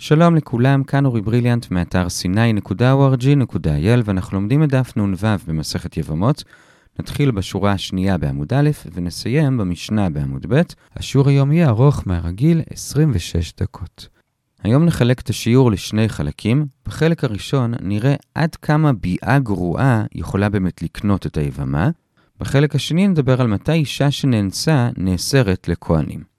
שלום לכולם, כאן אורי בריליאנט מאתר sny.org.il ואנחנו לומדים את דף נ"ו במסכת יבמות. נתחיל בשורה השנייה בעמוד א' ונסיים במשנה בעמוד ב'. השיעור היום יהיה ארוך מהרגיל 26 דקות. היום נחלק את השיעור לשני חלקים. בחלק הראשון נראה עד כמה ביאה גרועה יכולה באמת לקנות את היבמה. בחלק השני נדבר על מתי אישה שנאנסה נאסרת לכהנים.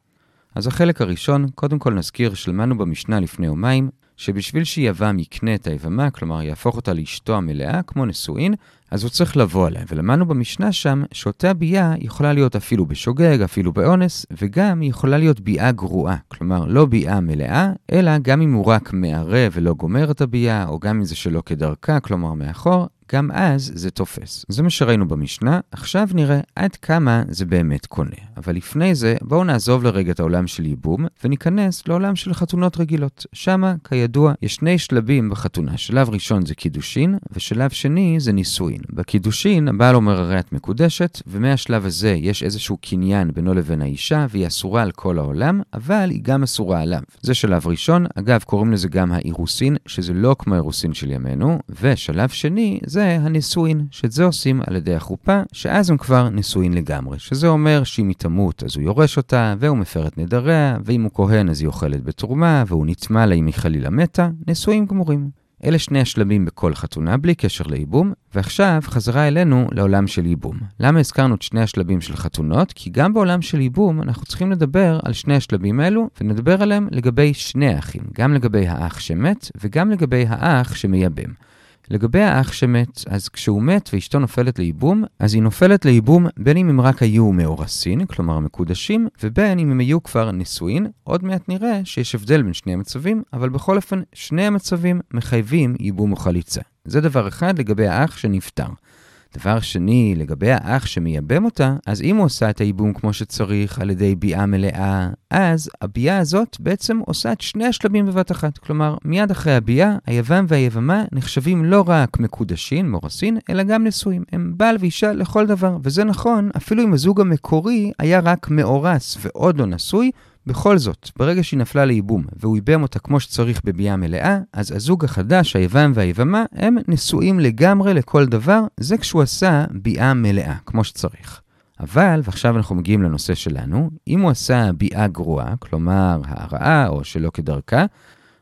אז החלק הראשון, קודם כל נזכיר שלמדנו במשנה לפני יומיים, שבשביל שיבם יקנה את היבמה, כלומר יהפוך אותה לאשתו המלאה, כמו נשואין, אז הוא צריך לבוא עליה. ולמדנו במשנה שם שאותה ביאה יכולה להיות אפילו בשוגג, אפילו באונס, וגם היא יכולה להיות ביאה גרועה. כלומר, לא ביאה מלאה, אלא גם אם הוא רק מערב ולא גומר את הביאה, או גם אם זה שלא כדרכה, כלומר מאחור, גם אז זה תופס. זה מה שראינו במשנה, עכשיו נראה עד כמה זה באמת קונה. אבל לפני זה, בואו נעזוב לרגע את העולם של ייבום, וניכנס לעולם של חתונות רגילות. שמה, כידוע, יש שני שלבים בחתונה. שלב ראשון זה קידושין, ושלב שני זה נישואין. בקידושין, הבעל אומר הרי את מקודשת, ומהשלב הזה יש איזשהו קניין בינו לבין האישה, והיא אסורה על כל העולם, אבל היא גם אסורה עליו. זה שלב ראשון, אגב, קוראים לזה גם האירוסין, שזה לא כמו האירוסין של ימינו, ושלב שני, זה זה הנישואין, שאת זה עושים על ידי החופה, שאז הם כבר נישואין לגמרי. שזה אומר שאם היא תמות אז הוא יורש אותה, והוא מפר את נדריה, ואם הוא כהן אז היא אוכלת בתרומה, והוא נטמע לה אם היא חלילה מתה, נישואין גמורים. אלה שני השלבים בכל חתונה, בלי קשר לייבום, ועכשיו חזרה אלינו לעולם של ייבום. למה הזכרנו את שני השלבים של חתונות? כי גם בעולם של ייבום אנחנו צריכים לדבר על שני השלבים האלו, ונדבר עליהם לגבי שני האחים, גם לגבי האח שמת וגם לגבי האח שמייבם. לגבי האח שמת, אז כשהוא מת ואשתו נופלת לייבום, אז היא נופלת לייבום בין אם הם רק היו מאורסין, כלומר מקודשים, ובין אם הם היו כבר נשואין. עוד מעט נראה שיש הבדל בין שני המצבים, אבל בכל אופן, שני המצבים מחייבים ייבום או חליצה. זה דבר אחד לגבי האח שנפטר. דבר שני, לגבי האח שמייבם אותה, אז אם הוא עושה את הייבום כמו שצריך על ידי ביאה מלאה, אז הביאה הזאת בעצם עושה את שני השלבים בבת אחת. כלומר, מיד אחרי הביאה, היבם והיבמה נחשבים לא רק מקודשים, מאורסין, אלא גם נשואים. הם בעל ואישה לכל דבר, וזה נכון, אפילו אם הזוג המקורי היה רק מאורס ועוד לא נשוי, בכל זאת, ברגע שהיא נפלה לייבום והוא ייבם אותה כמו שצריך בביאה מלאה, אז הזוג החדש, היבם והיבמה, הם נשואים לגמרי לכל דבר, זה כשהוא עשה ביאה מלאה, כמו שצריך. אבל, ועכשיו אנחנו מגיעים לנושא שלנו, אם הוא עשה ביאה גרועה, כלומר הרעה או שלא כדרכה,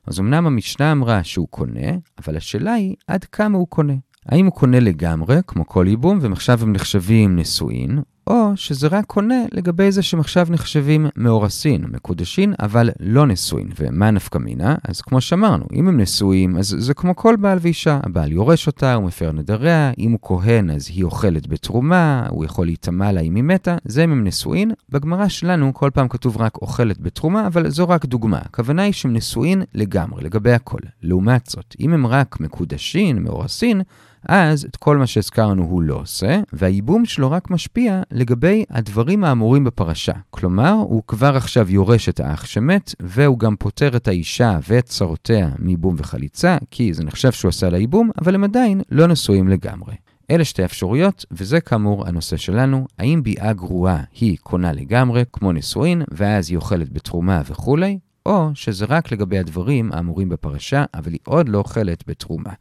אז אמנם המשנה אמרה שהוא קונה, אבל השאלה היא עד כמה הוא קונה. האם הוא קונה לגמרי, כמו כל ייבום, ועכשיו הם נחשבים נשואין, או שזה רק קונה לגבי זה שהם עכשיו נחשבים מאורסין, מקודשין, אבל לא נשואים. ומה נפקא מינה? אז כמו שאמרנו, אם הם נשואים, אז זה כמו כל בעל ואישה. הבעל יורש אותה, הוא מפר נדריה, אם הוא כהן אז היא אוכלת בתרומה, הוא יכול להיטמע לה אם היא מתה, זה אם הם נשואים. בגמרא שלנו כל פעם כתוב רק אוכלת בתרומה, אבל זו רק דוגמה. הכוונה היא שהם נשואים לגמרי, לגבי הכל. לעומת זאת, אם הם רק מקודשין, מאורסין, אז את כל מה שהזכרנו הוא לא עושה, והייבום שלו רק משפיע לגבי הדברים האמורים בפרשה. כלומר, הוא כבר עכשיו יורש את האח שמת, והוא גם פוטר את האישה ואת צרותיה מייבום וחליצה, כי זה נחשב שהוא עשה לה ייבום, אבל הם עדיין לא נשואים לגמרי. אלה שתי אפשרויות, וזה כאמור הנושא שלנו, האם ביאה גרועה היא קונה לגמרי, כמו נישואין, ואז היא אוכלת בתרומה וכולי, או שזה רק לגבי הדברים האמורים בפרשה, אבל היא עוד לא אוכלת בתרומה.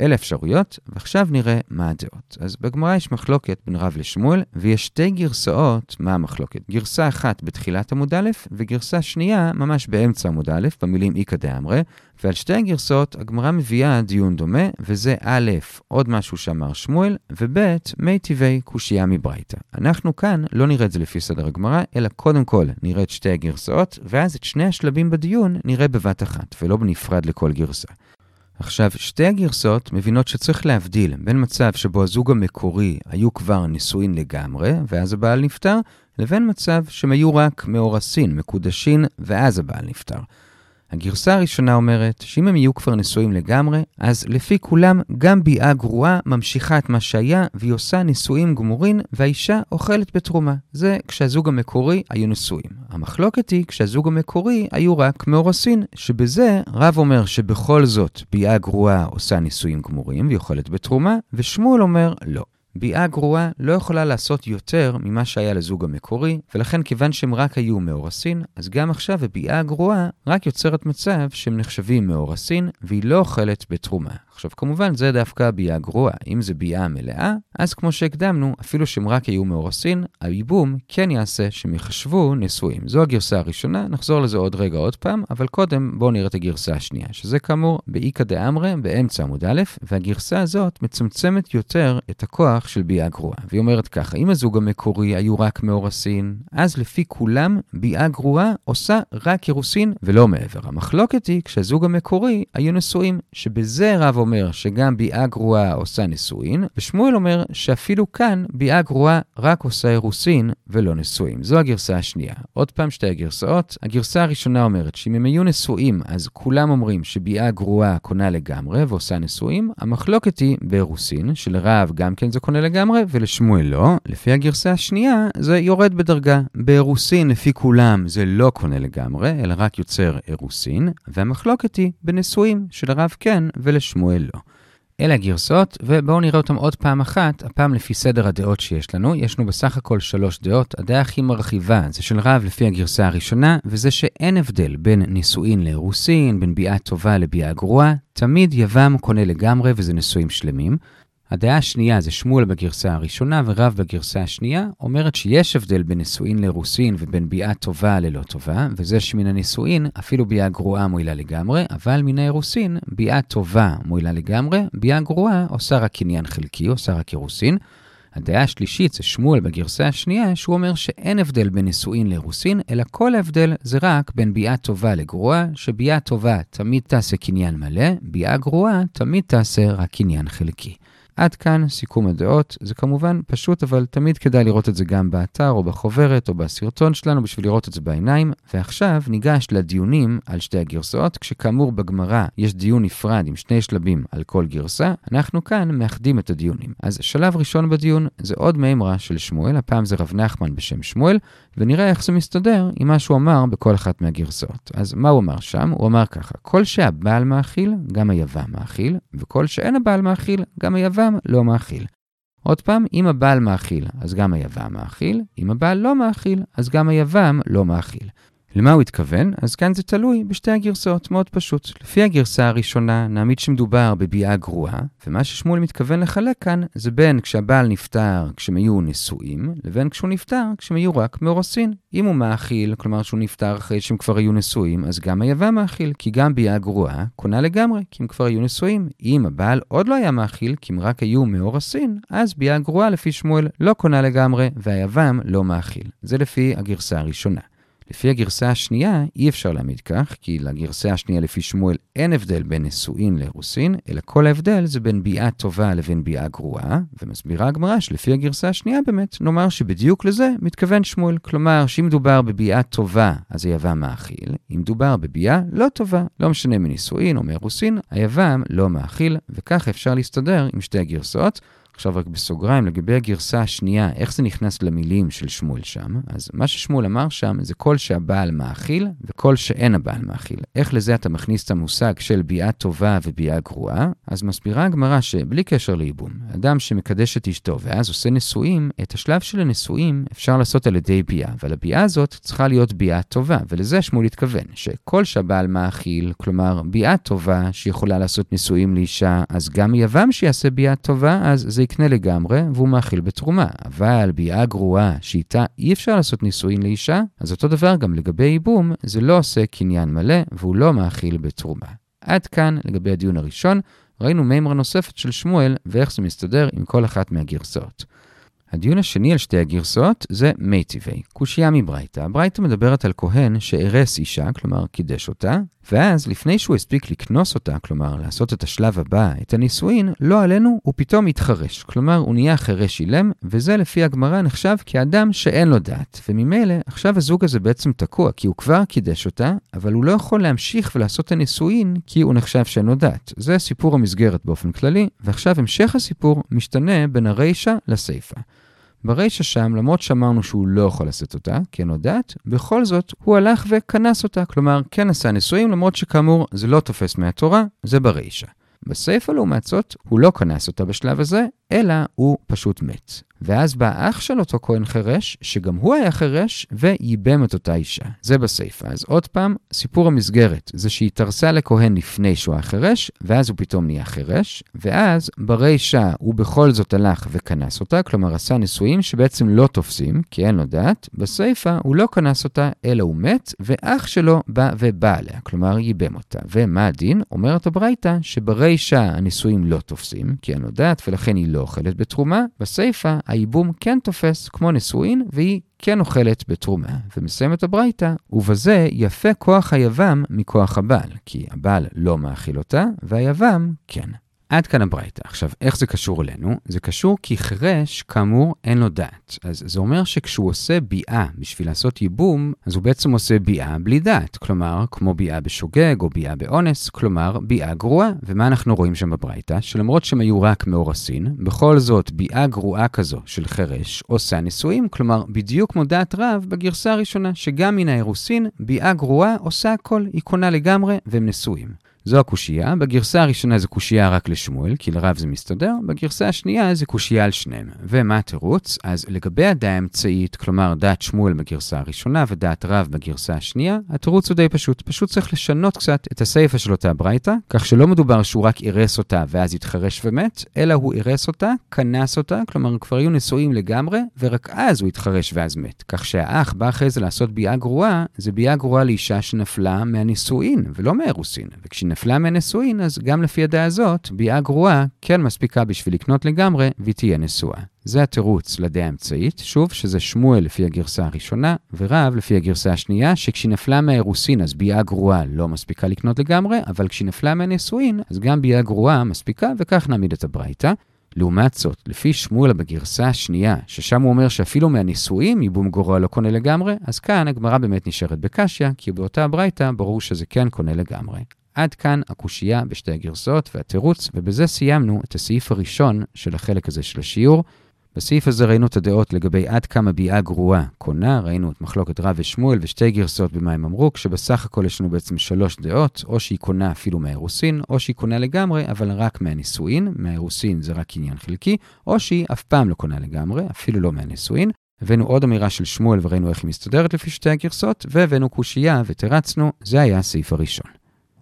אלה אפשרויות, ועכשיו נראה מה הדעות. אז בגמרא יש מחלוקת בין רב לשמואל, ויש שתי גרסאות מה המחלוקת. גרסה אחת בתחילת עמוד א', וגרסה שנייה ממש באמצע עמוד א', במילים איכא דאמרי, ועל שתי הגרסאות הגמרא מביאה דיון דומה, וזה א', עוד משהו שאמר שמואל, וב', מי טבעי קושייה מברייתא. אנחנו כאן לא נראה את זה לפי סדר הגמרא, אלא קודם כל נראה את שתי הגרסאות, ואז את שני השלבים בדיון נראה בבת אחת, ולא בנפרד לכל גרסה. עכשיו, שתי הגרסאות מבינות שצריך להבדיל בין מצב שבו הזוג המקורי היו כבר נישואין לגמרי, ואז הבעל נפטר, לבין מצב שהם היו רק מאורסין, מקודשין, ואז הבעל נפטר. הגרסה הראשונה אומרת שאם הם יהיו כבר נשואים לגמרי, אז לפי כולם גם ביאה גרועה ממשיכה את מה שהיה והיא עושה נישואים גמורים והאישה אוכלת בתרומה. זה כשהזוג המקורי היו נשואים. המחלוקת היא כשהזוג המקורי היו רק מאורסין, שבזה רב אומר שבכל זאת ביאה גרועה עושה נישואים גמורים והיא אוכלת בתרומה, ושמואל אומר לא. ביאה גרועה לא יכולה לעשות יותר ממה שהיה לזוג המקורי, ולכן כיוון שהם רק היו מאורסין, אז גם עכשיו הביאה הגרועה רק יוצרת מצב שהם נחשבים מאורסין, והיא לא אוכלת בתרומה. עכשיו, כמובן, זה דווקא ביאה גרועה. אם זה ביאה מלאה, אז כמו שהקדמנו, אפילו שהם רק היו מאורסין, הייבום כן יעשה שהם יחשבו נשואים. זו הגרסה הראשונה, נחזור לזה עוד רגע עוד פעם, אבל קודם בואו נראה את הגרסה השנייה, שזה כאמור באיכא דאמרי באמצע עמוד א', והגרסה הזאת מצמצמת יותר את הכוח של ביאה גרועה. והיא אומרת ככה, אם הזוג המקורי היו רק מאורסין, אז לפי כולם, ביאה גרועה עושה רק אירוסין ולא מעבר. המחלוקת היא כשהזוג המקורי היו נשואים, שבזה רב אומר שגם ביאה גרועה עושה נישואין, ושמואל אומר שאפילו כאן ביאה גרועה רק עושה אירוסין ולא נישואין. זו הגרסה השנייה. עוד פעם שתי הגרסאות. הגרסה הראשונה אומרת שאם הם היו נשואים, אז כולם אומרים שביאה גרועה קונה לגמרי ועושה נישואים. המחלוקת היא באירוסין, שלרב גם כן זה קונה לגמרי, ולשמואל לא. לפי הגרסה השנייה, זה יורד בדרגה. באירוסין, לפי כולם, זה לא קונה לגמרי, אלא רק יוצר אירוסין, והמחלוקת היא בנישואים, שלרב כן ולשמואל לא. אלה הגרסאות, ובואו נראה אותם עוד פעם אחת, הפעם לפי סדר הדעות שיש לנו. יש לנו בסך הכל שלוש דעות. הדעה הכי מרחיבה זה של רב לפי הגרסה הראשונה, וזה שאין הבדל בין נישואין לאירוסין, בין ביאה טובה לביאה גרועה. תמיד יבם קונה לגמרי וזה נישואים שלמים. הדעה השנייה זה שמואל בגרסה הראשונה ורב בגרסה השנייה, אומרת שיש הבדל בין נישואין לאירוסין ובין ביאה טובה ללא טובה, וזה שמן הנישואין אפילו ביאה גרועה מועילה לגמרי, אבל מן האירוסין ביאה טובה מועילה לגמרי, ביאה גרועה עושה רק עניין חלקי, עושה רק אירוסין. הדעה השלישית זה שמואל בגרסה השנייה, שהוא אומר שאין הבדל בין נישואין לאירוסין, אלא כל ההבדל זה רק בין ביאה טובה לגרועה, שביאה טובה תמיד תעשה קניין מלא, ביאה גרועה תמיד תעשה רק קניין חלקי. עד כאן סיכום הדעות. זה כמובן פשוט, אבל תמיד כדאי לראות את זה גם באתר או בחוברת או בסרטון שלנו בשביל לראות את זה בעיניים. ועכשיו ניגש לדיונים על שתי הגרסאות, כשכאמור בגמרא יש דיון נפרד עם שני שלבים על כל גרסה, אנחנו כאן מאחדים את הדיונים. אז שלב ראשון בדיון זה עוד מימרה של שמואל, הפעם זה רב נחמן בשם שמואל, ונראה איך זה מסתדר עם מה שהוא אמר בכל אחת מהגרסאות. אז מה הוא אמר שם? הוא אמר ככה, כל שהבעל מאכיל, גם היבם מאכיל, וכל שאין הבעל מאכיל, גם היבם לא מאכיל. עוד פעם, אם הבעל מאכיל, אז גם היבם מאכיל, אם הבעל לא מאכיל, אז גם היבם לא מאכיל. למה הוא התכוון? אז כאן זה תלוי בשתי הגרסאות, מאוד פשוט. לפי הגרסה הראשונה, נעמיד שמדובר בביאה גרועה, ומה ששמואל מתכוון לחלק כאן, זה בין כשהבעל נפטר כשהם היו נשואים, לבין כשהוא נפטר כשהם היו רק מאורסין. אם הוא מאכיל, כלומר שהוא נפטר אחרי שהם כבר היו נשואים, אז גם היבם מאכיל, כי גם ביאה גרועה קונה לגמרי, כי הם כבר היו נשואים. אם הבעל עוד לא היה מאכיל, כי הם רק היו מאורסין, אז ביאה גרועה לפי שמואל לא קונה לגמרי, והיבם לא מאכיל. זה לפי הגרסה הראשונה. לפי הגרסה השנייה, אי אפשר להעמיד כך, כי לגרסה השנייה לפי שמואל אין הבדל בין נשואין לאירוסין, אלא כל ההבדל זה בין ביאה טובה לבין ביאה גרועה, ומסבירה הגמרא שלפי הגרסה השנייה באמת, נאמר שבדיוק לזה מתכוון שמואל. כלומר, שאם מדובר בביאה טובה, אז היבם מאכיל, אם מדובר בביאה לא טובה, לא משנה מנישואין או מאירוסין, היבם לא מאכיל, וכך אפשר להסתדר עם שתי הגרסאות. עכשיו רק בסוגריים, לגבי הגרסה השנייה, איך זה נכנס למילים של שמואל שם, אז מה ששמואל אמר שם זה כל שהבעל מאכיל וכל שאין הבעל מאכיל. איך לזה אתה מכניס את המושג של ביאה טובה וביאה גרועה? אז מסבירה הגמרא שבלי קשר לייבום, אדם שמקדש את אשתו ואז עושה נישואים, את השלב של הנישואים אפשר לעשות על ידי ביאה, אבל הביאה הזאת צריכה להיות ביאה טובה, ולזה שמואל התכוון, שכל שהבעל מאכיל, כלומר ביאה טובה שיכולה לעשות נישואים לאישה, אז גם יבם שיעשה ביאה טובה, אז זה יקנה לגמרי והוא מאכיל בתרומה. אבל ביאה גרועה שאיתה אי אפשר לעשות נישואין לאישה, אז אותו דבר גם לגבי ייבום, זה לא עושה קניין מלא והוא לא מאכיל בתרומה. עד כאן לגבי הדיון הראשון, ראינו מימרה נוספת של שמואל ואיך זה מסתדר עם כל אחת מהגרסאות. הדיון השני על שתי הגרסאות זה מיטיבי, קושייה מברייתא. הברייתא מדברת על כהן שארס אישה, כלומר קידש אותה, ואז לפני שהוא הספיק לקנוס אותה, כלומר לעשות את השלב הבא, את הנישואין, לא עלינו, הוא פתאום התחרש. כלומר, הוא נהיה חירש אילם, וזה לפי הגמרא נחשב כאדם שאין לו דעת. וממילא, עכשיו הזוג הזה בעצם תקוע, כי הוא כבר קידש אותה, אבל הוא לא יכול להמשיך ולעשות את הנישואין, כי הוא נחשב שאין לו דעת. זה סיפור המסגרת באופן כללי, ועכשיו המשך הסיפור משתנה בין הרישא לסיפא. ברישא שם, למרות שאמרנו שהוא לא יכול לשאת אותה, כן הודעת, בכל זאת הוא הלך וכנס אותה, כלומר כן עשה נישואים, למרות שכאמור זה לא תופס מהתורה, זה ברישא. בסיפא, לעומת זאת, הוא לא כנס אותה בשלב הזה, אלא הוא פשוט מת. ואז בא אח של אותו כהן חירש, שגם הוא היה חירש, וייבם את אותה אישה. זה בסיפא. אז עוד פעם, סיפור המסגרת זה שהיא התארסה לכהן לפני שהוא היה חירש, ואז הוא פתאום נהיה חירש, ואז ברישה הוא בכל זאת הלך וכנס אותה, כלומר עשה נישואים שבעצם לא תופסים, כי אין לו דעת. בסיפא הוא לא כנס אותה, אלא הוא מת, ואח שלו בא ובא עליה, כלומר ייבם אותה. ומה הדין? אומרת הברייתא שברישה הנישואים לא תופסים, כי אין לו דעת, ולכן היא לא אוכלת בתרומה. בסיפא הייבום כן תופס כמו נשואין, והיא כן אוכלת בתרומה. ומסיימת הברייתא, ובזה יפה כוח היבם מכוח הבעל, כי הבעל לא מאכיל אותה, והיבם כן. עד כאן הברייתא. עכשיו, איך זה קשור אלינו? זה קשור כי חירש, כאמור, אין לו דעת. אז זה אומר שכשהוא עושה ביאה בשביל לעשות ייבום, אז הוא בעצם עושה ביאה בלי דעת. כלומר, כמו ביאה בשוגג או ביאה באונס, כלומר, ביאה גרועה. ומה אנחנו רואים שם בברייתא? שלמרות שהם היו רק מאורסין, בכל זאת, ביאה גרועה כזו של חירש עושה נישואים, כלומר, בדיוק כמו דעת רב בגרסה הראשונה, שגם מן האירוסין, ביאה גרועה עושה הכל, היא קונה לגמרי, והם נשואים. זו הקושייה, בגרסה הראשונה זה קושייה רק לשמואל, כי לרב זה מסתדר, בגרסה השנייה זה קושייה על שניהם. ומה התירוץ? אז לגבי הדעה האמצעית, כלומר דעת שמואל בגרסה הראשונה ודעת רב בגרסה השנייה, התירוץ הוא די פשוט. פשוט צריך לשנות קצת את הסיפה של אותה ברייתא, כך שלא מדובר שהוא רק אירס אותה ואז התחרש ומת, אלא הוא אירס אותה, כנס אותה, כלומר כבר היו נשואים לגמרי, ורק אז הוא התחרש ואז מת. כך שהאח בא אחרי זה לעשות ביאה גרועה, זה ביאה גרועה לאישה שנפלה מהנישואין, ולא מהאירוסין. וכשהיא נפלה מהנשואין, אז גם לפי הדעה הזאת, ביאה גרועה כן מספיקה בשביל לקנות לגמרי, והיא תהיה נשואה. זה התירוץ לדעה האמצעית, שוב, שזה שמואל לפי הגרסה הראשונה, ורב לפי הגרסה השנייה, שכשהיא נפלה מהאירוסין אז ביאה גרועה לא מספיקה לקנות לגמרי, אבל כשהיא נפלה מהנשואין, אז גם ביאה גרועה מספיקה, וכך נעמיד את הברייתא. לעומת זאת, לפי שמואל בגרסה השנייה, ששם הוא אומר שאפילו מהנישואים ייבום גרוע לא קונה לגמרי, אז כאן הגמרא באמת נשארת בקשיא, כי באותה ברייתא ברור שזה כן קונה לגמרי. עד כאן הקושייה בשתי הגרסאות והתירוץ, ובזה סיימנו את הסעיף הראשון של החלק הזה של השיעור. בסעיף הזה ראינו את הדעות לגבי עד כמה ביאה גרועה קונה, ראינו את מחלוקת רב ושמואל ושתי גרסאות במה הם אמרו, כשבסך הכל יש לנו בעצם שלוש דעות, או שהיא קונה אפילו מהאירוסין, או שהיא קונה לגמרי, אבל רק מהנישואין, מהאירוסין זה רק עניין חלקי, או שהיא אף פעם לא קונה לגמרי, אפילו לא מהנישואין. הבאנו עוד אמירה של שמואל וראינו איך היא מסתדרת לפי שתי הגרסאות, והבאנו קושייה ותרצנו, זה היה הסעיף הראשון.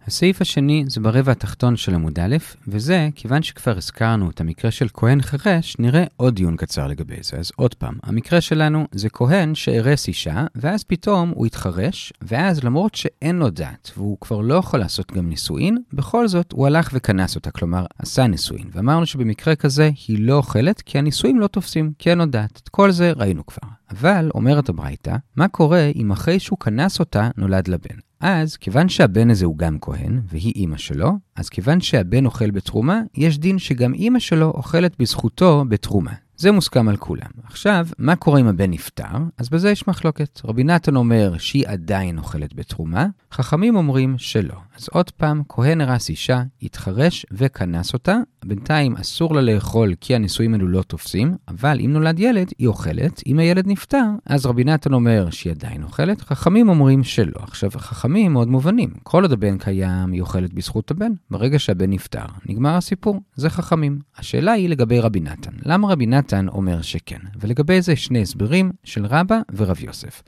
הסעיף השני זה ברבע התחתון של עמוד א', וזה, כיוון שכבר הזכרנו את המקרה של כהן חירש, נראה עוד דיון קצר לגבי זה. אז עוד פעם, המקרה שלנו זה כהן שארס אישה, ואז פתאום הוא התחרש, ואז למרות שאין לו דת, והוא כבר לא יכול לעשות גם נישואין, בכל זאת הוא הלך וכנס אותה, כלומר, עשה נישואין. ואמרנו שבמקרה כזה היא לא אוכלת, כי הנישואין לא תופסים, כי אין לו דת. את כל זה ראינו כבר. אבל, אומרת הברייתא, מה קורה אם אחרי שהוא כנס אותה נולד לה בן? אז, כיוון שהבן הזה הוא גם כהן, והיא אימא שלו, אז כיוון שהבן אוכל בתרומה, יש דין שגם אימא שלו אוכלת בזכותו בתרומה. זה מוסכם על כולם. עכשיו, מה קורה אם הבן נפטר? אז בזה יש מחלוקת. רבי נתן אומר שהיא עדיין אוכלת בתרומה, חכמים אומרים שלא. אז עוד פעם, כהן הרס אישה, התחרש וכנס אותה. בינתיים אסור לה לאכול כי הנישואים האלו לא תופסים, אבל אם נולד ילד, היא אוכלת. אם הילד נפטר, אז רבי נתן אומר שהיא עדיין אוכלת, חכמים אומרים שלא. עכשיו, חכמים מאוד מובנים. כל עוד הבן קיים, היא אוכלת בזכות הבן. ברגע שהבן נפטר, נגמר הסיפור. זה חכמים. השאלה היא לגבי רבי נתן. למה רבי נתן אומר שכן? ולגבי זה שני הסברים של רבא ורב יוסף.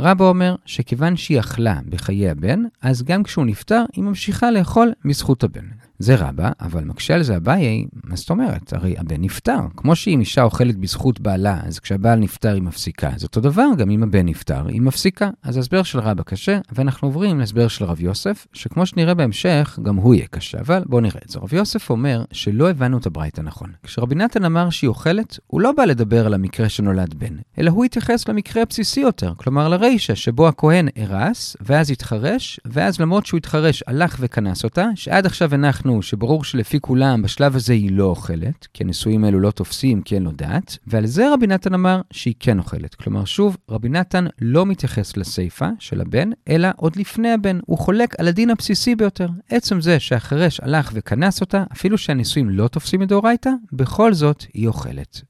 רבא אומר שכיוון שהיא אכלה בחיי הבן, אז גם כשהוא נפטר, היא ממשיכה לאכול מזכות הבן. זה רבה, אבל מקשה על זה אביי, מה זאת אומרת? הרי הבן נפטר. כמו שאם אישה אוכלת בזכות בעלה, אז כשהבעל נפטר היא מפסיקה. זה אותו דבר, גם אם הבן נפטר, היא מפסיקה. אז ההסבר של רבה קשה, ואנחנו עוברים להסבר של רב יוסף, שכמו שנראה בהמשך, גם הוא יהיה קשה. אבל בואו נראה את זה. רב יוסף אומר שלא הבנו את הברייתא נכון. כשרבי נתן אמר שהיא אוכלת, הוא לא בא לדבר על המקרה שנולד בן, אלא הוא התייחס למקרה הבסיסי יותר, כלומר לרישה, שבו הכהן הרס, ואז התחרש, ואז למרות שהוא התחרש, הלך וכנס אותה, שעד עכשיו הוכחנו שברור שלפי כולם בשלב הזה היא לא אוכלת, כי הנישואים האלו לא תופסים כי אין לו דעת, ועל זה רבי נתן אמר שהיא כן אוכלת. כלומר, שוב, רבי נתן לא מתייחס לסיפה של הבן, אלא עוד לפני הבן. הוא חולק על הדין הבסיסי ביותר. עצם זה שהחרש הלך וכנס אותה, אפילו שהנישואים לא תופסים מדאורייתא, בכל זאת היא אוכלת.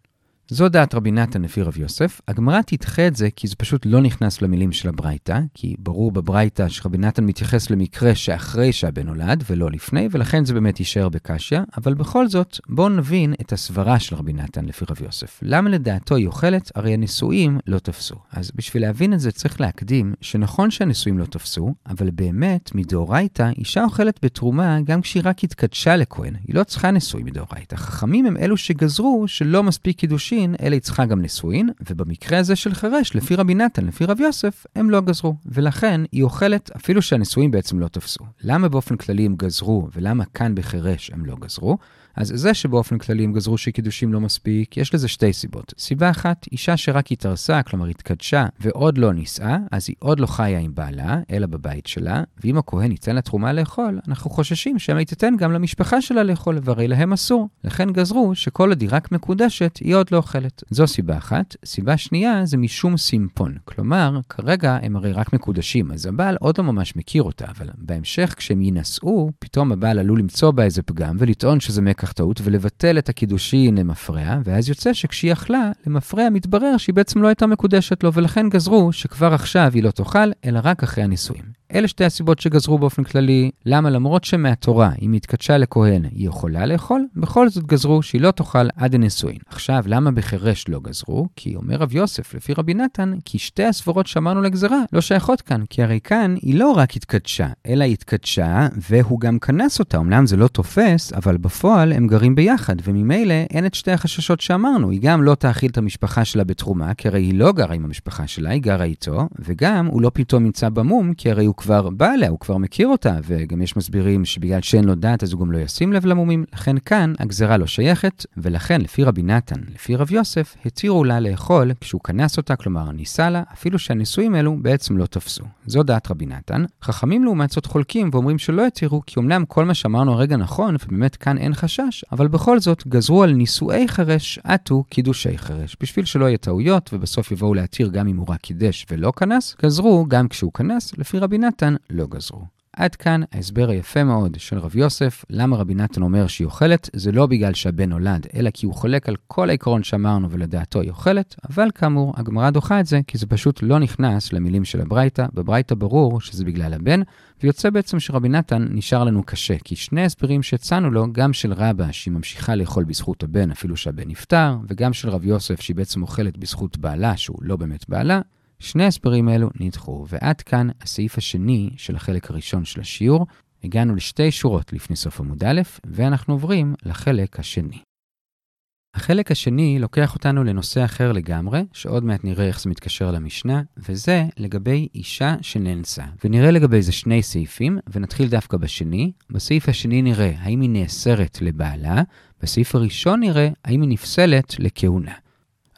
זו דעת רבי נתן לפי רב יוסף. הגמרא תדחה את זה כי זה פשוט לא נכנס למילים של הברייתא, כי ברור בברייתא שרבי נתן מתייחס למקרה שאחרי שהבן נולד ולא לפני, ולכן זה באמת יישאר בקשיא, אבל בכל זאת, בואו נבין את הסברה של רבי נתן לפי רב יוסף. למה לדעתו היא אוכלת? הרי הנישואים לא תפסו. אז בשביל להבין את זה צריך להקדים שנכון שהנישואים לא תפסו, אבל באמת, מדאורייתא, אישה אוכלת בתרומה גם כשהיא רק התקדשה לכהן. היא לא צריכה נישואים מדאורייתא. חכמים הם אלו שגזרו שלא מספיק קידושין נישואין, אלא היא צריכה גם נישואין, ובמקרה הזה של חירש, לפי רבי נתן, לפי רב יוסף, הם לא גזרו. ולכן היא אוכלת אפילו שהנישואין בעצם לא תפסו. למה באופן כללי הם גזרו, ולמה כאן בחירש הם לא גזרו? אז זה שבאופן כללי הם גזרו שקידושים לא מספיק, יש לזה שתי סיבות. סיבה אחת, אישה שרק התארסה, כלומר התקדשה, ועוד לא נישאה, אז היא עוד לא חיה עם בעלה, אלא בבית שלה, ואם הכהן ייתן לה תרומה לאכול, אנחנו חוששים שמא היא תיתן גם למשפחה שלה לאכול, והרי להם אסור. לכן גזרו שכל עוד היא רק מקודשת, היא עוד לא אוכלת. זו סיבה אחת. סיבה שנייה זה משום סימפון. כלומר, כרגע הם הרי רק מקודשים, אז הבעל עוד לא ממש מכיר אותה, אבל בהמשך, כשהם יינשאו, פתאום הבעל עלול למצוא בה איזה פגם ולטעון שזה מקח לקח טעות ולבטל את הקידושין למפרע, ואז יוצא שכשהיא אכלה, למפרע מתברר שהיא בעצם לא הייתה מקודשת לו, ולכן גזרו שכבר עכשיו היא לא תאכל, אלא רק אחרי הנישואים. אלה שתי הסיבות שגזרו באופן כללי, למה למרות שמהתורה, אם היא התקדשה לכהן, היא יכולה לאכול, בכל זאת גזרו שהיא לא תאכל עד הנישואין. עכשיו, למה בחירש לא גזרו? כי אומר רב יוסף, לפי רבי נתן, כי שתי הסברות שאמרנו לגזרה לא שייכות כאן, כי הרי כאן היא לא רק התקדשה, אלא היא התקדשה, והוא גם כנס אותה. אמנם זה לא תופס, אבל בפועל הם גרים ביחד, וממילא אין את שתי החששות שאמרנו. היא גם לא תאכיל את המשפחה שלה בתרומה, כי הרי היא לא גרה עם המשפחה שלה, היא גרה איתו, וגם הוא לא פתאום נמצא במום, כי הרי הוא כבר בא אליה, הוא כבר מכיר אותה, וגם יש מסבירים שבגלל שאין לו דעת אז הוא גם לא ישים לב למומים. לכן כאן הגזרה לא שייכת, ולכן לפי רבי נתן, לפי רב יוסף, התירו לה לאכול כשהוא כנס אותה, כלומר ניסה לה, אפילו שהנישואים אלו בעצם לא תפסו. זו דעת רבי נתן. חכמים לעומת זאת חולקים ואומרים שלא התירו, כי אמנם כל מה שאמרנו הרגע נכון, ובאמת כאן אין חשש, אבל בכל זאת גזרו על נישואי חרש עטו קידושי חרש. בשביל שלא יהיה טעויות, ובסוף יבואו להתיר גם אם הוא רק קידש ולא כנס, גזרו גם כשהוא כנס, לפי רבי נתן לא גזרו. עד כאן ההסבר היפה מאוד של רב יוסף, למה רבי נתן אומר שהיא אוכלת, זה לא בגלל שהבן נולד, אלא כי הוא חולק על כל העיקרון שאמרנו ולדעתו היא אוכלת, אבל כאמור, הגמרא דוחה את זה כי זה פשוט לא נכנס למילים של הברייתא, בברייתא ברור שזה בגלל הבן, ויוצא בעצם שרבי נתן נשאר לנו קשה, כי שני הסברים שהצענו לו, גם של רבא שהיא ממשיכה לאכול בזכות הבן אפילו שהבן נפטר, וגם של רב יוסף שהיא בעצם אוכלת בזכות בעלה, שהוא לא באמת בעלה, שני הסברים אלו נדחו, ועד כאן הסעיף השני של החלק הראשון של השיעור. הגענו לשתי שורות לפני סוף עמוד א', ואנחנו עוברים לחלק השני. החלק השני לוקח אותנו לנושא אחר לגמרי, שעוד מעט נראה איך זה מתקשר למשנה, וזה לגבי אישה שנאנסה. ונראה לגבי זה שני סעיפים, ונתחיל דווקא בשני. בסעיף השני נראה האם היא נאסרת לבעלה, בסעיף הראשון נראה האם היא נפסלת לכהונה.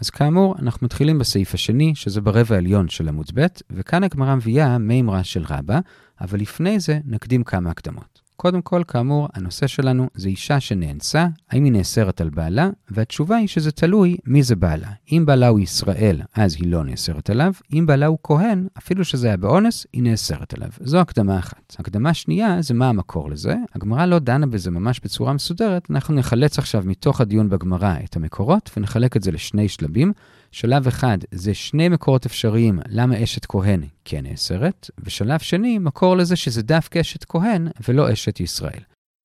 אז כאמור, אנחנו מתחילים בסעיף השני, שזה ברבע העליון של עמוד ב', וכאן הגמרא מביאה מימרה של רבא, אבל לפני זה נקדים כמה הקדמות. קודם כל, כאמור, הנושא שלנו זה אישה שנאנסה, האם היא נאסרת על בעלה, והתשובה היא שזה תלוי מי זה בעלה. אם בעלה הוא ישראל, אז היא לא נאסרת עליו, אם בעלה הוא כהן, אפילו שזה היה באונס, היא נאסרת עליו. זו הקדמה אחת. הקדמה שנייה זה מה המקור לזה. הגמרא לא דנה בזה ממש בצורה מסודרת, אנחנו נחלץ עכשיו מתוך הדיון בגמרא את המקורות, ונחלק את זה לשני שלבים. שלב אחד זה שני מקורות אפשריים למה אשת כהן כן נאסרת, ושלב שני, מקור לזה שזה דווקא אשת כהן ולא אשת ישראל.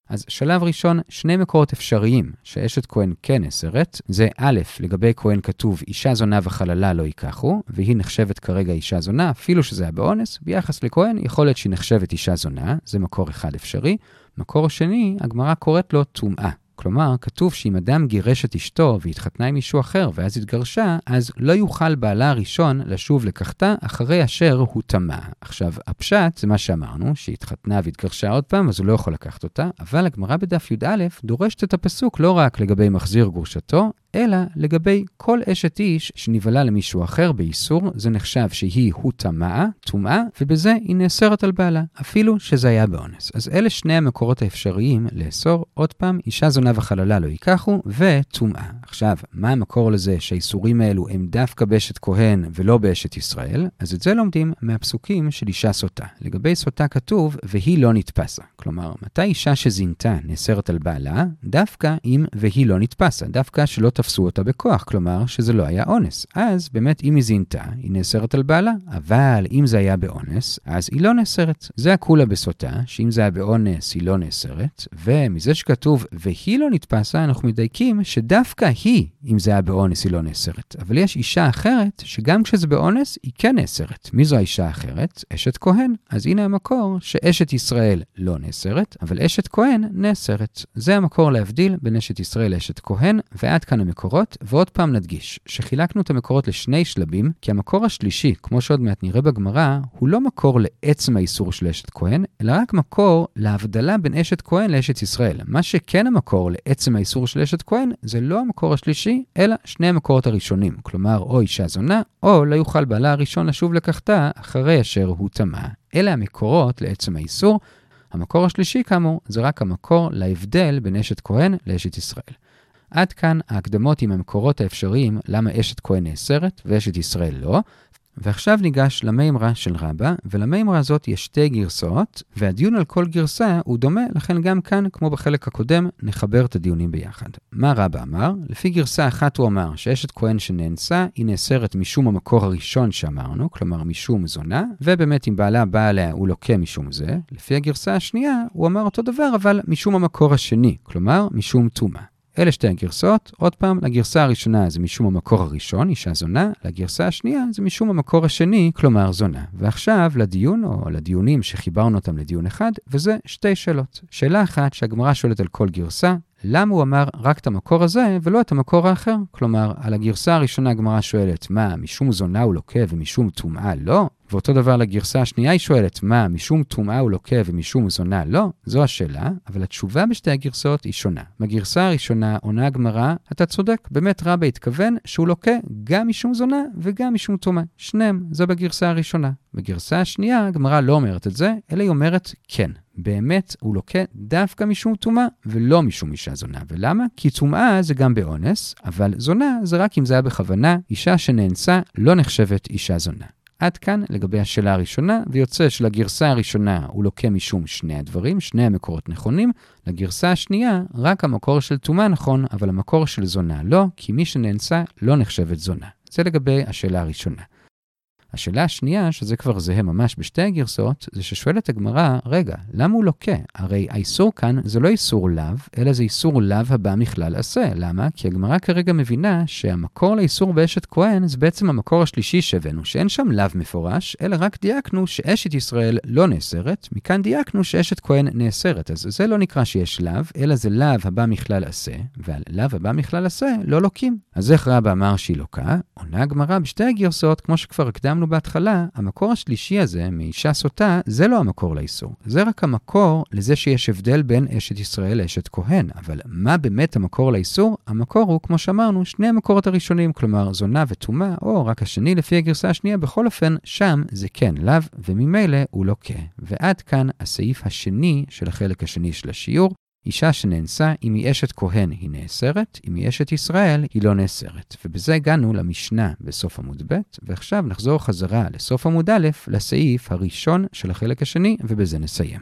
אז שלב ראשון, שני מקורות אפשריים שאשת כהן כן נאסרת, זה א', לגבי כהן כתוב אישה זונה וחללה לא ייקחו, והיא נחשבת כרגע אישה זונה, אפילו שזה היה באונס, ביחס לכהן יכול להיות שהיא נחשבת אישה זונה, זה מקור אחד אפשרי. מקור שני, הגמרא קוראת לו טומאה. כלומר, כתוב שאם אדם גירש את אשתו והתחתנה עם מישהו אחר ואז התגרשה, אז לא יוכל בעלה הראשון לשוב לקחתה אחרי אשר הוא טמא. עכשיו, הפשט זה מה שאמרנו, שהתחתנה והתגרשה עוד פעם, אז הוא לא יכול לקחת אותה, אבל הגמרא בדף י"א דורשת את הפסוק לא רק לגבי מחזיר גרושתו, אלא לגבי כל אשת איש שנבהלה למישהו אחר באיסור, זה נחשב שהיא הוא טמאה, טומאה, ובזה היא נאסרת על בעלה, אפילו שזה היה באונס. אז אלה שני המקורות האפשריים לאסור, עוד פעם, אישה זונה וחללה לא ייקחו, וטומאה. עכשיו, מה המקור לזה שהאיסורים האלו הם דווקא באשת כהן ולא באשת ישראל? אז את זה לומדים מהפסוקים של אישה סוטה. לגבי סוטה כתוב, והיא לא נתפסה. כלומר, מתי אישה שזינתה נאסרת על בעלה? דווקא אם והיא לא נתפסה, דווקא שלא תפ... תפסו אותה בכוח, כלומר שזה לא היה אונס. אז באמת אם היא זינתה, היא נאסרת על בעלה, אבל אם זה היה באונס, אז היא לא נאסרת. זה הכולה בסוטה, שאם זה היה באונס היא לא נאסרת, ומזה שכתוב והיא לא נתפסה, אנחנו מדייקים שדווקא היא, אם זה היה באונס, היא לא נאסרת. אבל יש אישה אחרת, שגם כשזה באונס, היא כן נאסרת. מי זו האישה האחרת? אשת כהן. אז הנה המקור שאשת ישראל לא נאסרת, אבל אשת כהן נאסרת. זה המקור להבדיל בין אשת ישראל לאשת כהן, ועד כאן המקורות, ועוד פעם נדגיש, שחילקנו את המקורות לשני שלבים, כי המקור השלישי, כמו שעוד מעט נראה בגמרא, הוא לא מקור לעצם האיסור של אשת כהן, אלא רק מקור להבדלה בין אשת כהן לאשת ישראל. מה שכן המקור לעצם האיסור של אשת כהן, זה לא המקור השלישי, אלא שני המקורות הראשונים. כלומר, או אישה זונה, או לא יוכל בעלה הראשון לשוב לקחתה אחרי אשר הוא טמא. אלה המקורות לעצם האיסור. המקור השלישי, כאמור, זה רק המקור להבדל בין אשת כהן לאשת ישראל. עד כאן ההקדמות עם המקורות האפשריים למה אשת כהן נאסרת ואשת ישראל לא, ועכשיו ניגש למימרה של רבא, ולמימרה הזאת יש שתי גרסאות, והדיון על כל גרסה הוא דומה, לכן גם כאן, כמו בחלק הקודם, נחבר את הדיונים ביחד. מה רבא אמר? לפי גרסה אחת הוא אמר שאשת כהן שנאנסה, היא נאסרת משום המקור הראשון שאמרנו, כלומר משום זונה, ובאמת אם בעלה בא עליה הוא לוקה משום זה. לפי הגרסה השנייה, הוא אמר אותו דבר, אבל משום המקור השני, כלומר משום טומאה. אלה שתי הגרסאות. עוד פעם, לגרסה הראשונה זה משום המקור הראשון, אישה זונה, לגרסה השנייה זה משום המקור השני, כלומר זונה. ועכשיו לדיון, או לדיונים שחיברנו אותם לדיון אחד, וזה שתי שאלות. שאלה אחת שהגמרא שואלת על כל גרסה, למה הוא אמר רק את המקור הזה ולא את המקור האחר? כלומר, על הגרסה הראשונה הגמרא שואלת, מה, משום זונה הוא לוקה ומשום טומאה לא? ואותו דבר לגרסה השנייה היא שואלת, מה, משום טומאה הוא לוקה ומשום זונה לא? זו השאלה, אבל התשובה בשתי הגרסאות היא שונה. בגרסה הראשונה עונה הגמרא, אתה צודק, באמת רבא התכוון שהוא לוקה גם משום זונה וגם משום טומאה. שניהם, זה בגרסה הראשונה. בגרסה השנייה הגמרא לא אומרת את זה, אלא היא אומרת כן. באמת הוא לוקה דווקא משום טומאה ולא משום אישה זונה. ולמה? כי טומאה זה גם באונס, אבל זונה זה רק אם זה היה בכוונה, אישה שנאנסה לא נחשבת אישה זונה. עד כאן לגבי השאלה הראשונה, ויוצא שלגרסה הראשונה הוא לוקה משום שני הדברים, שני המקורות נכונים. לגרסה השנייה, רק המקור של טומאה נכון, אבל המקור של זונה לא, כי מי שנאנסה לא נחשבת זונה. זה לגבי השאלה הראשונה. השאלה השנייה, שזה כבר זהה ממש בשתי הגרסאות, זה ששואלת הגמרא, רגע, למה הוא לוקה? הרי האיסור כאן זה לא איסור לאו, אלא זה איסור לאו הבא מכלל עשה. למה? כי הגמרא כרגע מבינה שהמקור לאיסור באשת כהן זה בעצם המקור השלישי שהבאנו, שאין שם לאו מפורש, אלא רק דייקנו שאשת ישראל לא נאסרת, מכאן דייקנו שאשת כהן נאסרת. אז זה לא נקרא שיש לאו, אלא זה לאו הבא מכלל עשה, ועל לאו הבא מכלל עשה לא לוקים. אז איך רבא אמר שהיא לוקה? עונה הגמרא בשתי הגרסאות, כמו שכבר הקדמנו אמרנו בהתחלה, המקור השלישי הזה, מאישה סוטה, זה לא המקור לאיסור. זה רק המקור לזה שיש הבדל בין אשת ישראל לאשת כהן. אבל מה באמת המקור לאיסור? המקור הוא, כמו שאמרנו, שני המקורות הראשונים, כלומר זונה וטומאה, או רק השני לפי הגרסה השנייה, בכל אופן, שם זה כן לאו, וממילא הוא לוקה. ועד כאן הסעיף השני של החלק השני של השיעור. אישה שנאנסה, אם היא אשת כהן היא נאסרת, אם היא אשת ישראל היא לא נאסרת. ובזה הגענו למשנה בסוף עמוד ב', ועכשיו נחזור חזרה לסוף עמוד א', לסעיף הראשון של החלק השני, ובזה נסיים.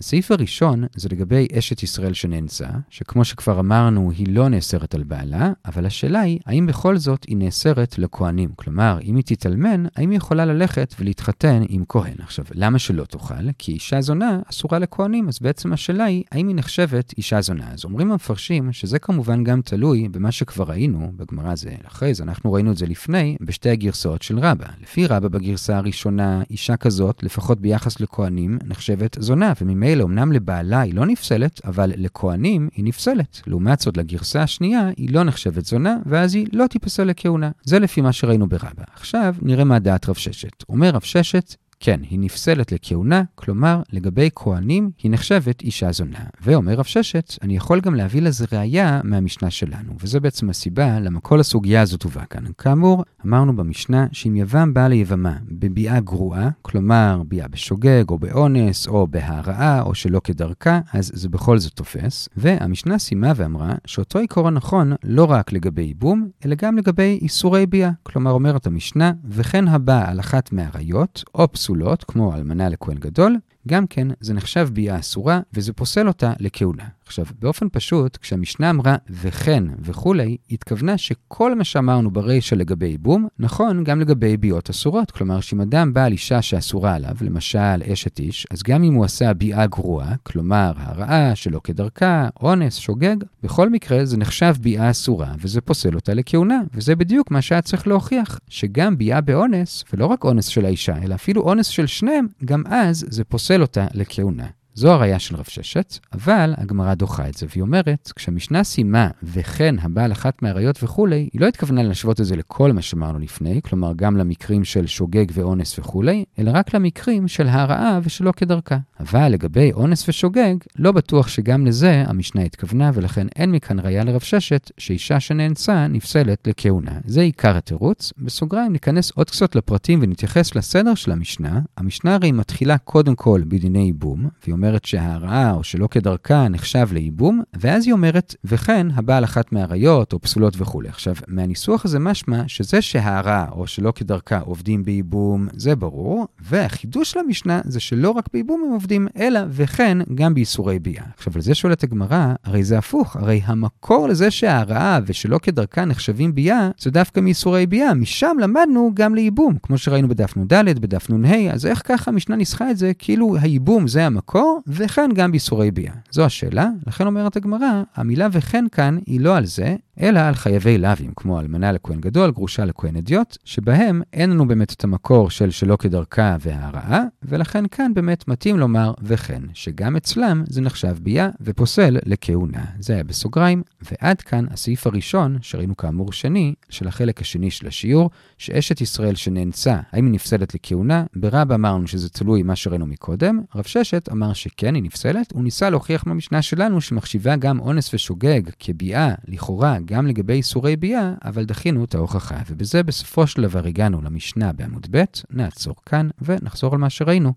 הסעיף הראשון זה לגבי אשת ישראל שנאנסה, שכמו שכבר אמרנו, היא לא נאסרת על בעלה, אבל השאלה היא, האם בכל זאת היא נאסרת לכהנים? כלומר, אם היא תתאלמן, האם היא יכולה ללכת ולהתחתן עם כהן? עכשיו, למה שלא תוכל? כי אישה זונה אסורה לכהנים, אז בעצם השאלה היא, האם היא נחשבת אישה זונה? אז אומרים המפרשים שזה כמובן גם תלוי במה שכבר ראינו, בגמרא זה אחרי זה, אנחנו ראינו את זה לפני, בשתי הגרסאות של רבא. לפי רבא בגרסה הראשונה, אישה כזאת, לפחות ביחס לכהנים, נחשבת זונה, וממילא ממילא, אמנם לבעלה היא לא נפסלת, אבל לכהנים היא נפסלת. לעומת זאת, לגרסה השנייה היא לא נחשבת זונה, ואז היא לא תיפסל לכהונה. זה לפי מה שראינו ברבא. עכשיו נראה מה דעת רב ששת. אומר רב ששת, כן, היא נפסלת לכהונה, כלומר, לגבי כהנים היא נחשבת אישה זונה. ואומר רב ששת, אני יכול גם להביא לזה ראייה מהמשנה שלנו, וזו בעצם הסיבה למה כל הסוגיה הזאת הובאה כאן. כאמור, אמרנו במשנה שאם יבם בא ליבמה בביאה גרועה, כלומר ביאה בשוגג או באונס או בהרעה או שלא כדרכה, אז זה בכל זאת תופס. והמשנה סיימה ואמרה שאותו עיקרון נכון לא רק לגבי ייבום, אלא גם לגבי איסורי ביאה. כלומר, אומרת המשנה, וכן הבא על אחת מהראיות, או פסול פסולות, כמו אלמנה לכהן גדול, גם כן זה נחשב ביאה אסורה, וזה פוסל אותה לכהונה. עכשיו, באופן פשוט, כשהמשנה אמרה וכן וכולי, התכוונה שכל מה שאמרנו ברישא לגבי ייבום, נכון גם לגבי ביאות אסורות. כלומר, שאם אדם בא על אישה שאסורה עליו, למשל אשת איש, אז גם אם הוא עשה ביאה גרועה, כלומר הרעה שלא כדרכה, אונס, שוגג, בכל מקרה זה נחשב ביאה אסורה, וזה פוסל אותה לכהונה. וזה בדיוק מה שהיה צריך להוכיח, שגם ביאה באונס, ולא רק אונס של האישה, אלא אפילו אונס של שניהם, גם אז זה פוסל אותה לכהונה. זו הראייה של רב ששת, אבל הגמרא דוחה את זה, והיא אומרת, כשהמשנה סיימה וכן הבעל אחת מהראיות וכולי, היא לא התכוונה להשוות את זה לכל מה שאמרנו לפני, כלומר גם למקרים של שוגג ואונס וכולי, אלא רק למקרים של הרעה ושלא כדרכה. אבל לגבי אונס ושוגג, לא בטוח שגם לזה המשנה התכוונה, ולכן אין מכאן ראייה לרב ששת שאישה שנאנסה נפסלת לכהונה. זה עיקר התירוץ. בסוגריים ניכנס עוד קצת לפרטים ונתייחס לסדר של המשנה. המשנה הרי מתחילה קודם כל בדיני ייבום, והיא אומרת שההרעה או שלא כדרכה נחשב לייבום, ואז היא אומרת, וכן הבעל אחת מהראיות או פסולות וכולי. עכשיו, מהניסוח הזה משמע שזה שההרעה או שלא כדרכה עובדים בייבום, זה ברור, והחידוש של המשנה זה שלא רק בייבום הם עובדים, אלא וכן גם באיסורי ביאה. עכשיו, על זה שואלת הגמרא, הרי זה הפוך, הרי המקור לזה שההעראה ושלא כדרכה נחשבים ביאה, זה דווקא מאיסורי ביאה, משם למדנו גם לייבום, כמו שראינו בדף נ"ד, בדף נ"ה, אז איך ככה המשנה ניסחה את זה כאילו הייבום זה המקור, וכן גם באיסורי ביאה. זו השאלה, לכן אומרת הגמרא, המילה וכן כאן היא לא על זה, אלא על חייבי לאווין, כמו אלמנה לכהן גדול, גרושה לכהן הדיוט, שבהם אין לנו באמת את המקור של שלא כדרכה והעראה, ולכן כאן באמת מתאים לומר וכן, שגם אצלם זה נחשב ביאה ופוסל לכהונה. זה היה בסוגריים, ועד כאן הסעיף הראשון, שראינו כאמור שני, של החלק השני של השיעור, שאשת ישראל שנאנסה, האם היא נפסלת לכהונה? ברב אמרנו שזה תלוי מה שראינו מקודם, רב ששת אמר שכן, היא נפסלת, הוא ניסה להוכיח מהמשנה שלנו שמחשיבה גם אונס ושוגג כביאה, לכאורה, גם לגבי איסורי ביאה, אבל דחינו את ההוכחה, ובזה בסופו של דבר הגענו למשנה בעמוד ב', נעצור כאן ונחזור על מה שראינו.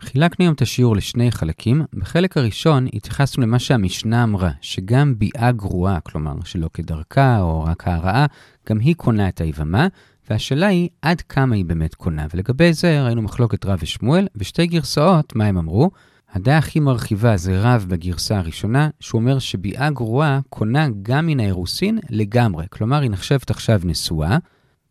חילקנו היום את השיעור לשני חלקים. בחלק הראשון התייחסנו למה שהמשנה אמרה, שגם ביאה גרועה, כלומר שלא כדרכה או רק הרעה, גם היא קונה את היבמה, והשאלה היא עד כמה היא באמת קונה. ולגבי זה ראינו מחלוקת רב ושמואל, ושתי גרסאות, מה הם אמרו? הדעה הכי מרחיבה זה רב בגרסה הראשונה, שהוא אומר שביאה גרועה קונה גם מן האירוסין לגמרי, כלומר היא נחשבת עכשיו נשואה.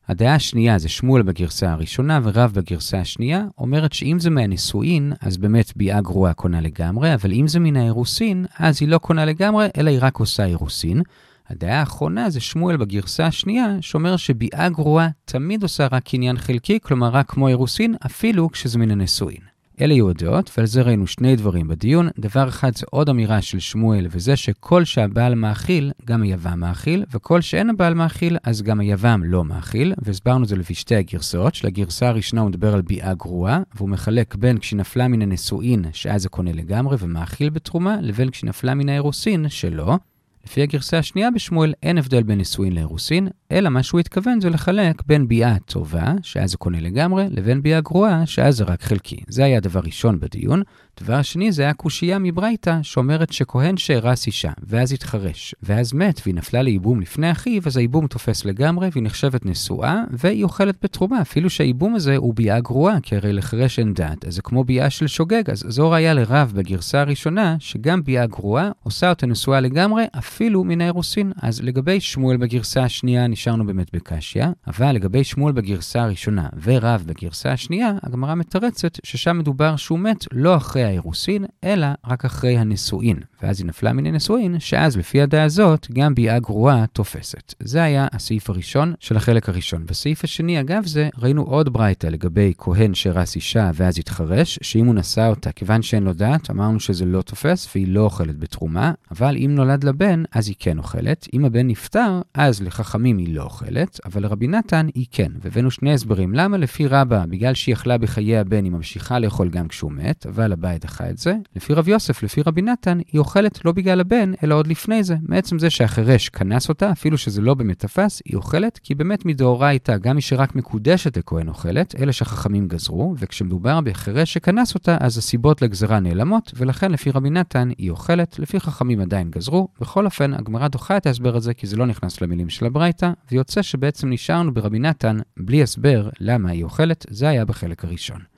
הדעה השנייה זה שמואל בגרסה הראשונה ורב בגרסה השנייה, אומרת שאם זה מהנישואין, אז באמת ביאה גרועה קונה לגמרי, אבל אם זה מן האירוסין, אז היא לא קונה לגמרי, אלא היא רק עושה אירוסין. הדעה האחרונה זה שמואל בגרסה השנייה, שאומר שביאה גרועה תמיד עושה רק קניין חלקי, כלומר רק כמו אירוסין, אפילו כשזה מן הנישואין. אלה יהיו הדעות, ועל זה ראינו שני דברים בדיון. דבר אחד זה עוד אמירה של שמואל, וזה שכל שהבעל מאכיל, גם היבם מאכיל, וכל שאין הבעל מאכיל, אז גם היבם לא מאכיל, והסברנו את זה לפי שתי הגרסאות. של הגרסה הראשונה הוא מדבר על ביאה גרועה, והוא מחלק בין כשנפלה מן הנשואין, שאז זה קונה לגמרי ומאכיל בתרומה, לבין כשנפלה מן האירוסין, שלא. לפי הגרסה השנייה בשמואל אין הבדל בין נישואין לאירוסין, אלא מה שהוא התכוון זה לחלק בין ביאה טובה, שאז זה קונה לגמרי, לבין ביאה גרועה, שאז זה רק חלקי. זה היה דבר ראשון בדיון. דבר שני זה היה קושייה מברייתא, שאומרת שכהן שארס אישה, ואז התחרש, ואז מת והיא נפלה לייבום לפני אחיו, אז הייבום תופס לגמרי והיא נחשבת נשואה, והיא אוכלת בתרומה, אפילו שהייבום הזה הוא ביאה גרועה, כי הרי לחרש אין דת, אז זה כמו ביאה של שוגג, אז זו ראיה לרב בגרסה הראשונה, שגם ביאה גרועה עושה אותה נשואה לגמרי, אפילו מן האירוסין. אז לגבי שמואל בגרסה השנייה נשארנו באמת בקשיא, אבל לגבי שמואל בגרסה הראשונה ורב בגרסה השנייה, הגמרא מתרצת ששם מדובר שהוא מת לא אחרי האירוסין, אלא רק אחרי הנישואין. ואז היא נפלה מן הנישואין, שאז לפי הדעה הזאת, גם ביאה גרועה תופסת. זה היה הסעיף הראשון של החלק הראשון. בסעיף השני, אגב זה, ראינו עוד ברייתא לגבי כהן שרס אישה ואז התחרש, שאם הוא נשא אותה, כיוון שאין לו דעת, אמרנו שזה לא תופס והיא לא אוכלת בתרומה, אבל אם נולד לבן, אז היא כן אוכלת. אם הבן נפטר, אז לחכמים היא לא אוכלת, אבל לרבי נתן היא כן. והבאנו שני הסברים. למה לפי רבא, בגלל שהיא אכלה בחיי הבן, היא ממשיכה לאכול גם כשהוא מת, אבל הבית דחה את זה. לפי רב יוסף, לפי רבי נתן, היא אוכלת לא בגלל הבן, אלא עוד לפני זה. מעצם זה שהחירש כנס אותה, אפילו שזה לא באמת תפס, היא אוכלת, כי באמת מדאורייתא, גם מי שרק מקודשת לכהן אוכלת, אלה שהחכמים גזרו, וכשמדובר בחירש שכנס אותה, אז הסיבות לגזרה נעלמות, ולכן לפי רבי נתן היא אוכלת, לפי חכמים עדיין גזרו. בכל אופן, הגמרא דוחה את ההסבר הזה, כי זה לא נכנס למילים של הברייתא, ויוצא שבעצם נשארנו ברבי נתן בלי הסבר למה היא אוכלת, זה היה בחלק הראשון.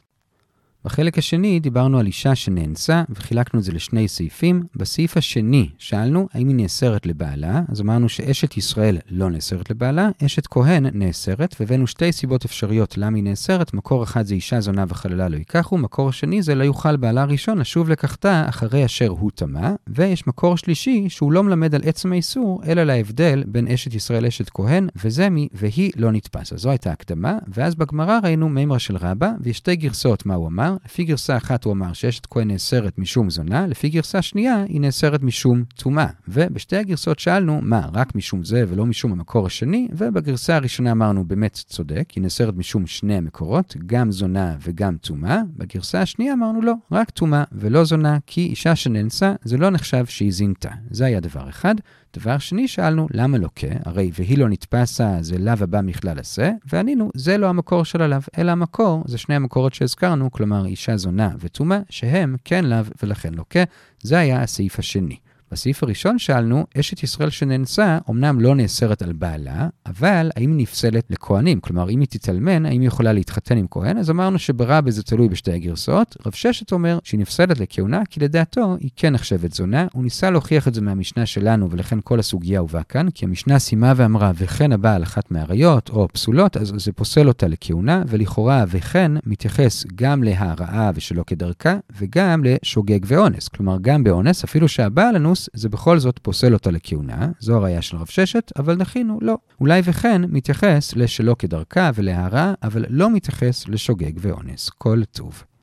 בחלק השני דיברנו על אישה שנאנסה, וחילקנו את זה לשני סעיפים. בסעיף השני שאלנו האם היא נאסרת לבעלה, אז אמרנו שאשת ישראל לא נאסרת לבעלה, אשת כהן נאסרת, והבאנו שתי סיבות אפשריות למה היא נאסרת. מקור אחד זה אישה זונה וחללה לא ייקחו, מקור השני זה לא יוכל בעלה הראשון לשוב לקחתה אחרי אשר הוא טמא, ויש מקור שלישי שהוא לא מלמד על עצם האיסור, אלא להבדל בין אשת ישראל לאשת כהן, וזה מי, והיא לא נתפס. אז זו הייתה הקדמה, ואז בגמרא ראינו מימר של רבא, ויש שתי גרסאות מה הוא אמר. לפי גרסה אחת הוא אמר שאשת כהן נאסרת משום זונה, לפי גרסה שנייה היא נאסרת משום טומאה. ובשתי הגרסאות שאלנו, מה, רק משום זה ולא משום המקור השני? ובגרסה הראשונה אמרנו, באמת צודק, היא נאסרת משום שני המקורות, גם זונה וגם טומאה. בגרסה השנייה אמרנו לא, רק טומאה ולא זונה, כי אישה שנאנסה זה לא נחשב שהיא זינתה. זה היה דבר אחד. דבר שני, שאלנו, למה לוקה? הרי והיא לא נתפסה, זה לאו הבא מכלל עשה, וענינו, זה לא המקור של הלאו, אלא המקור, זה שני המקורות שהזכרנו, כלומר אישה זונה וטומאה, שהם כן לאו ולכן לוקה. זה היה הסעיף השני. בסעיף הראשון שאלנו, אשת ישראל שנאנסה אמנם לא נאסרת על בעלה, אבל האם היא נפסלת לכהנים? כלומר, אם היא תתאלמן, האם היא יכולה להתחתן עם כהן? אז אמרנו שברבה זה תלוי בשתי הגרסאות. רב ששת אומר שהיא נפסלת לכהונה, כי לדעתו היא כן נחשבת זונה. הוא ניסה להוכיח את זה מהמשנה שלנו, ולכן כל הסוגיה הובאה כאן, כי המשנה סיימה ואמרה, וכן הבא על אחת מהעריות, או פסולות, אז זה פוסל אותה לכהונה, ולכאורה וכן מתייחס גם להרעה ושלא כדרכה, וגם לשוגג ואונס. כלומר, גם באונס, אפילו שהבעל אנוס, זה בכל זאת פוסל אותה לכהונה, זו הראייה של רב ששת, אבל דחינו, לא. אולי וכן מתייחס לשלא כדרכה ולהערה, אבל לא מתייחס לשוגג ואונס. כל טוב.